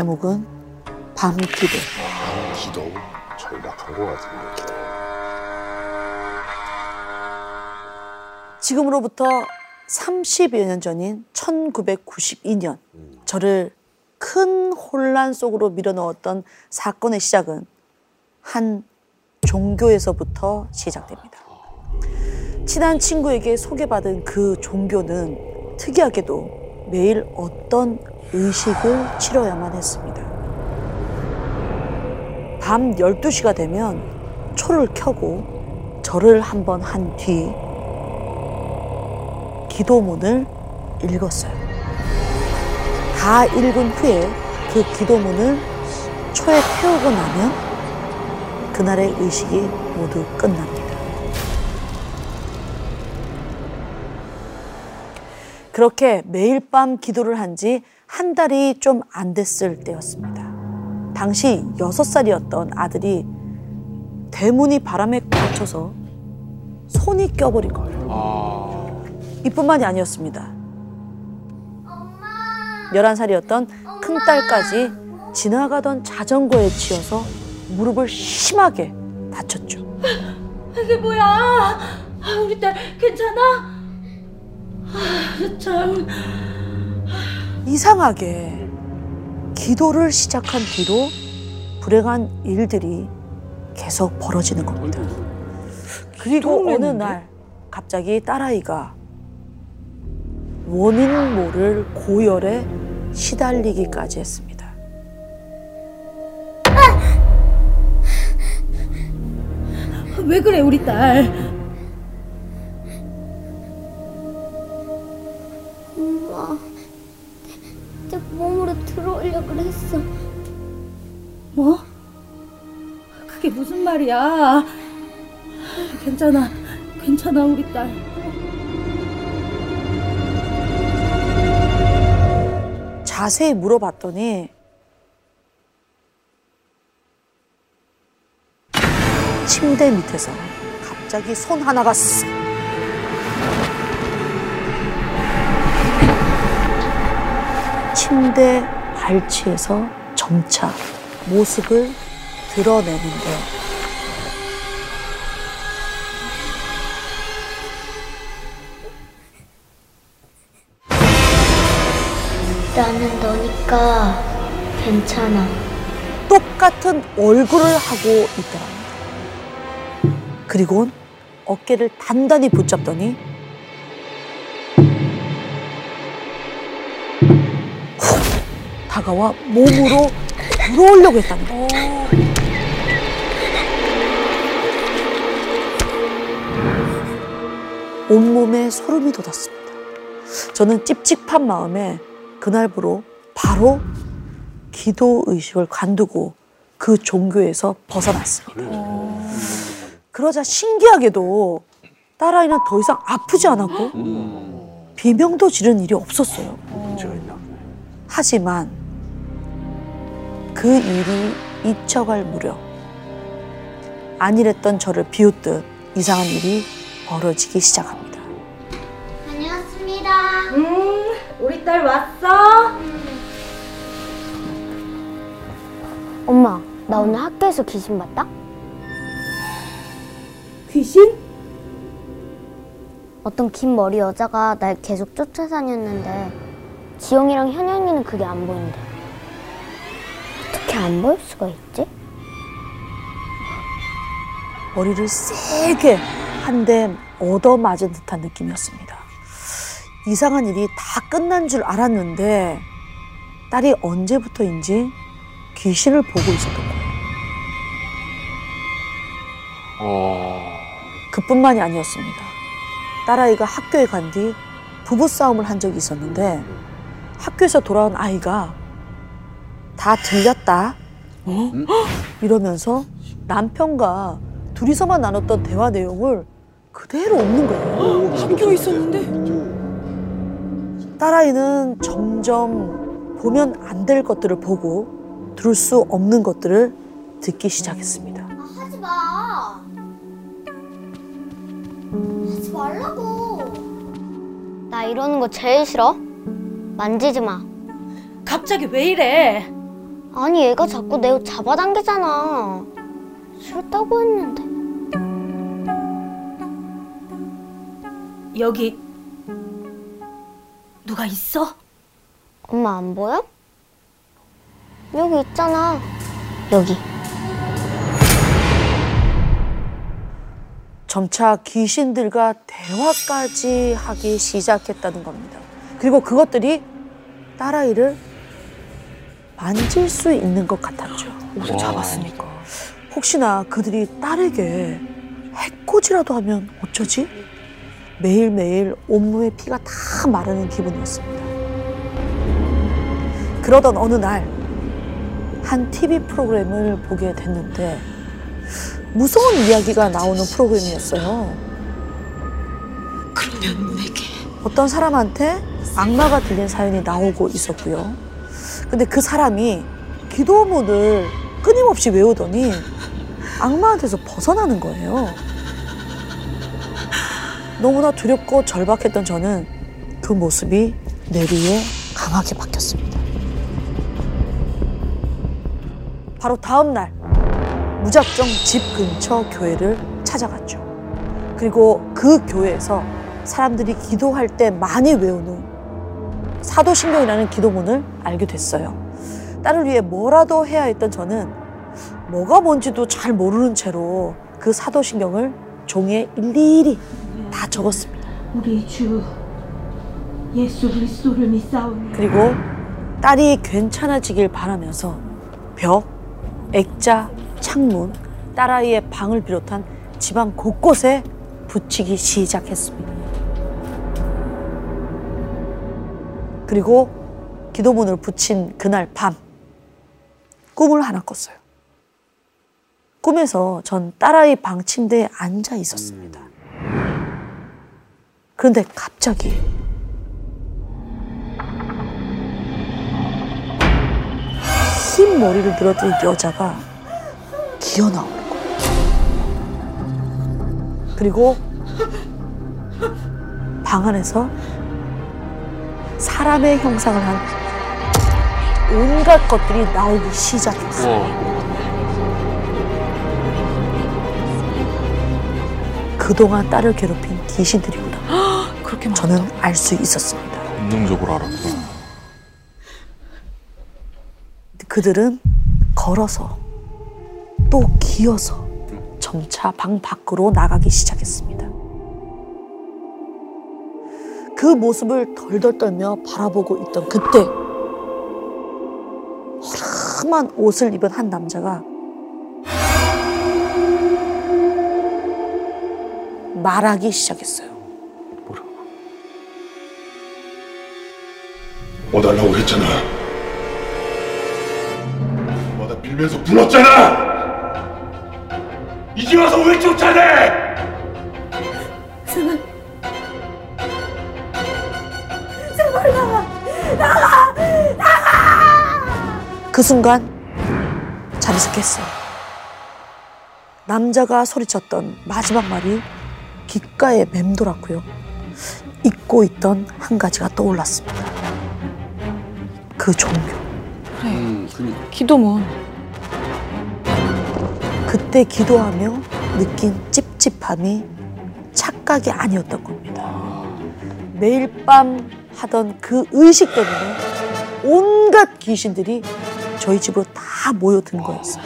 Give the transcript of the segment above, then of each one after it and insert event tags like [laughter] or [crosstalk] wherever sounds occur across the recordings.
제목은 밤 기도. 기도 절박한 것 같은데. 지금으로부터 30여 년 전인 1992년 저를 큰 혼란 속으로 밀어넣었던 사건의 시작은 한 종교에서부터 시작됩니다. 친한 친구에게 소개받은 그 종교는 특이하게도 매일 어떤 의식을 치러야만 했습니다. 밤 12시가 되면 초를 켜고 절을 한 번 한 뒤 기도문을 읽었어요. 다 읽은 후에 그 기도문을 초에 태우고 나면 그날의 의식이 모두 끝납니다. 그렇게 매일 밤 기도를 한지한 달이 좀 안 됐을 때였습니다. 당시 여섯 살이었던 아들이 대문이 바람에 꽂혀서 손이 껴버린 거예요. 이뿐만이 아니었습니다. 11살이었던 큰딸까지 지나가던 자전거에 치여서 무릎을 심하게 다쳤죠. 이게 뭐야? 아, 우리 딸 괜찮아? 아, 참. 이상하게 기도를 시작한 뒤로 불행한 일들이 계속 벌어지는 겁니다. 그리고 어느 날 갑자기 딸아이가 원인 모를 고열에 시달리기까지 했습니다. 왜 그래 우리 딸? 내 몸으로 들어오려 그랬어. 뭐? 그게 무슨 말이야? 괜찮아, 괜찮아 우리 딸. 자세히 물어봤더니 침대 밑에서 갑자기 손 하나가 쓱 침대 발치에서 점차 모습을 드러내는데 나는 너니까 괜찮아. 똑같은 얼굴을 하고 있더랍니다. 그리고 어깨를 단단히 붙잡더니 다가와 몸으로 들어오려고 했다는 거예요. 온몸에 소름이 돋았습니다. 저는 찝찝한 마음에 그날부로 바로 기도 의식을 관두고 그 종교에서 벗어났습니다. 그러자 신기하게도 딸아이는 더 이상 아프지 않았고 비명도 지른 일이 없었어요. 있나? 하지만 그 일이 잊혀갈 무렵 안일했던 저를 비웃듯 이상한 일이 벌어지기 시작합니다. 다녀왔습니다. 음, 우리 딸 왔어? 엄마, 나 오늘 학교에서 귀신 봤다? 귀신? 어떤 긴 머리 여자가 날 계속 쫓아다녔는데 지영이랑 현영이는 그게 안 보인대. 어떻게 안 보일 수가 있지? 머리를 세게 한 대 얻어맞은 듯한 느낌이었습니다. 이상한 일이 다 끝난 줄 알았는데 딸이 언제부터인지 귀신을 보고 있었던 거예요. 어. 그뿐만이 아니었습니다. 딸아이가 학교에 간 뒤 부부싸움을 한 적이 있었는데 학교에서 돌아온 아이가 다 들렸다. 이러면서 남편과 둘이서만 나눴던 대화 내용을 그대로 옮는 거예요. 학교에 있었는데? 딸아이는 점점 보면 안 될 것들을 보고 들을 수 없는 것들을 듣기 시작했습니다. 아, 하지 마. 하지 말라고. 나 이러는 거 제일 싫어. 만지지 마. 갑자기 왜 이래? 아니 얘가 자꾸 내 옷 잡아당기잖아. 싫다고 했는데. 여기 누가 있어? 엄마 안 보여? 여기 있잖아. 여기. 점차 귀신들과 대화까지 하기 시작했다는 겁니다. 그리고 그것들이 딸아이를 만질 수 있는 것 같았죠. 옷을 잡았으니까. 혹시나 그들이 딸에게 해코지라도 하면 어쩌지? 매일매일 온몸에 피가 다 마르는 기분이었습니다. 그러던 어느 날, 한 TV 프로그램을 보게 됐는데, 무서운 이야기가 나오는 프로그램이었어요. 그러면 내게 어떤 사람한테 악마가 들린 사연이 나오고 있었고요. 근데 그 사람이 기도문을 끊임없이 외우더니 악마한테서 벗어나는 거예요. 너무나 두렵고 절박했던 저는 그 모습이 내리에 강하게 바뀌었습니다. 바로 다음 날 무작정 집 근처 교회를 찾아갔죠. 그리고 그 교회에서 사람들이 기도할 때 많이 외우는 사도신경이라는 기도문을 알게 됐어요. 딸을 위해 뭐라도 해야 했던 저는 뭐가 뭔지도 잘 모르는 채로 그 사도신경을 종이에 일일이 다 적었습니다. 우리 주 예수 그리스도를 믿사오니 그리고 딸이 괜찮아지길 바라면서 벽, 액자, 창문, 딸아이의 방을 비롯한 집안 곳곳에 붙이기 시작했습니다. 그리고 기도문을 붙인 그날 밤 꿈을 하나 꿨어요. 꿈에서 전 딸아이 방 침대에 앉아 있었습니다. 그런데 갑자기 흰 머리를 늘어뜨린 여자가 기어 나오는 거예요. 그리고 방 안에서 사람의 형상을 한 온갖 것들이 나오기 시작했어요. 와. 그동안 딸을 괴롭힌 귀신들이구나. [gasps] 그렇게 저는 알 수 있었습니다. 본능적으로 알았구나. 그들은 걸어서 또 기어서 점차 방 밖으로 나가기 시작했습니다. 그 모습을 덜덜 떨며 바라보고 있던 그때 허름한 옷을 입은 한 남자가 말하기 시작했어요. 뭐라고? 와달라고 했잖아. 마다 빌면서 불렀잖아. 이제 와서 왜 쫓아내? 그 순간 자리에서 깼어요. 남자가 소리쳤던 마지막 말이 귓가에 맴돌았고요. 잊고 있던 한 가지가 떠올랐습니다. 그 종교. 음, 그니까. 기도문. 그때 기도하며 느낀 찝찝함이 착각이 아니었던 겁니다. 매일 밤 하던 그 의식 때문에 온갖 귀신들이 저희 집으로 다 모여든 거였어요.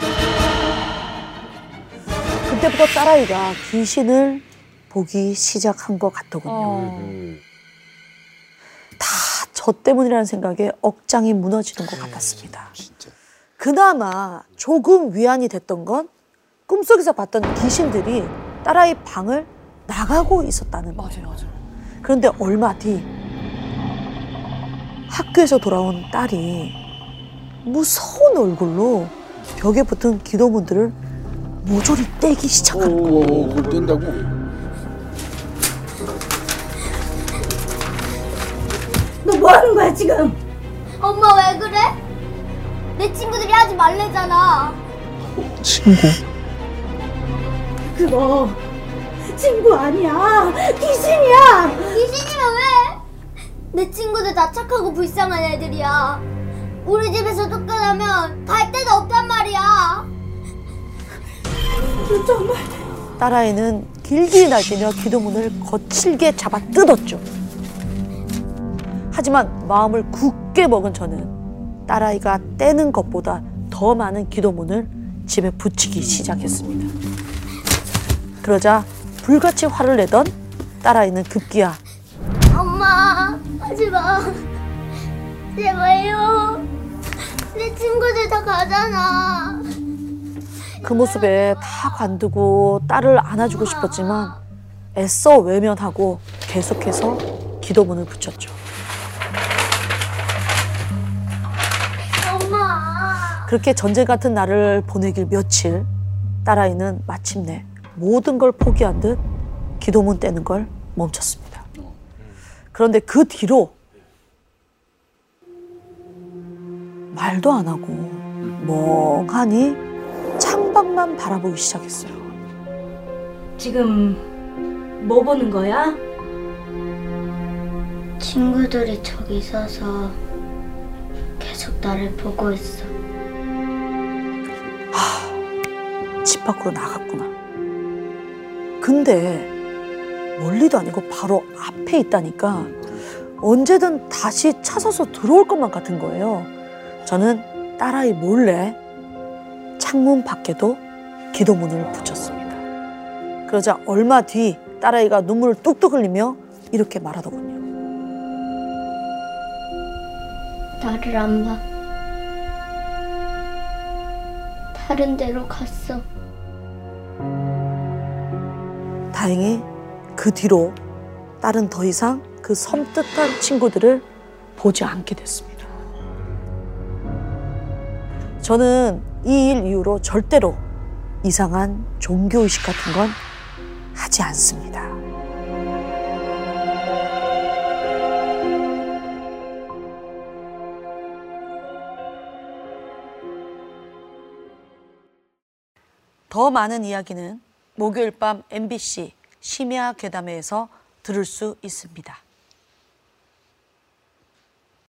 그때부터 딸아이가 귀신을 보기 시작한 것 같더군요. 어. 음. 다저 때문이라는 생각에 억장이 무너지는 것 같았습니다. 진짜. 그나마 조금 위안이 됐던 건 꿈속에서 봤던 귀신들이 딸아이 방을 나가고 있었다는 거예요. 맞아요, 맞아요. 그런데 얼마 뒤 학교에서 돌아온 딸이 무서운 얼굴로 벽에 붙은 기도문들을 모조리 떼기 시작하는 거예요. 오, 그걸 뗀다고? 너 뭐 하는 거야 지금? 엄마 왜 그래? 내 친구들이 하지 말래잖아. 친구. 그거 친구 아니야 귀신이야 귀신이면 왜? 내 친구들 다 착하고 불쌍한 애들이야. 우리 집에서 쫓겨나면 갈 데가 없단 말이야. 정말. 딸아이는 길길이 날뛰며 기도문을 거칠게 잡아 뜯었죠. 하지만 마음을 굳게 먹은 저는 딸아이가 떼는 것보다 더 많은 기도문을 집에 붙이기 시작했습니다. 그러자 불같이 화를 내던 딸아이는 급기야 엄마 하지 마 제발요 내 친구들 다 가잖아 그 모습에 다 관두고 딸을 안아주고 싶었지만 애써 외면하고 계속해서 기도문을 붙였죠. 엄마 그렇게 전쟁 같은 날을 보내길 며칠 딸아이는 마침내 모든 걸 포기한 듯 기도문 떼는 걸 멈췄습니다. 그런데 그 뒤로 말도 안 하고 멍하니 창밖만 바라보기 시작했어요. 지금 뭐 보는 거야? 친구들이 저기 서서 계속 나를 보고 있어 집 밖으로 나갔구나. 근데 멀리도 아니고 바로 앞에 있다니까 언제든 다시 찾아서 들어올 것만 같은 거예요. 저는 딸아이 몰래 창문 밖에도 기도문을 붙였습니다. 그러자 얼마 뒤 딸아이가 눈물을 뚝뚝 흘리며 이렇게 말하더군요. 나를 안 봐. 다른 데로 갔어. 다행히 그 뒤로 딸은 더 이상 그 섬뜩한 친구들을 보지 않게 됐습니다. 저는 이 일 이후로 절대로 이상한 종교의식 같은 건 하지 않습니다. 더 많은 이야기는 목요일 밤 MBC 심야 괴담회에서 들을 수 있습니다.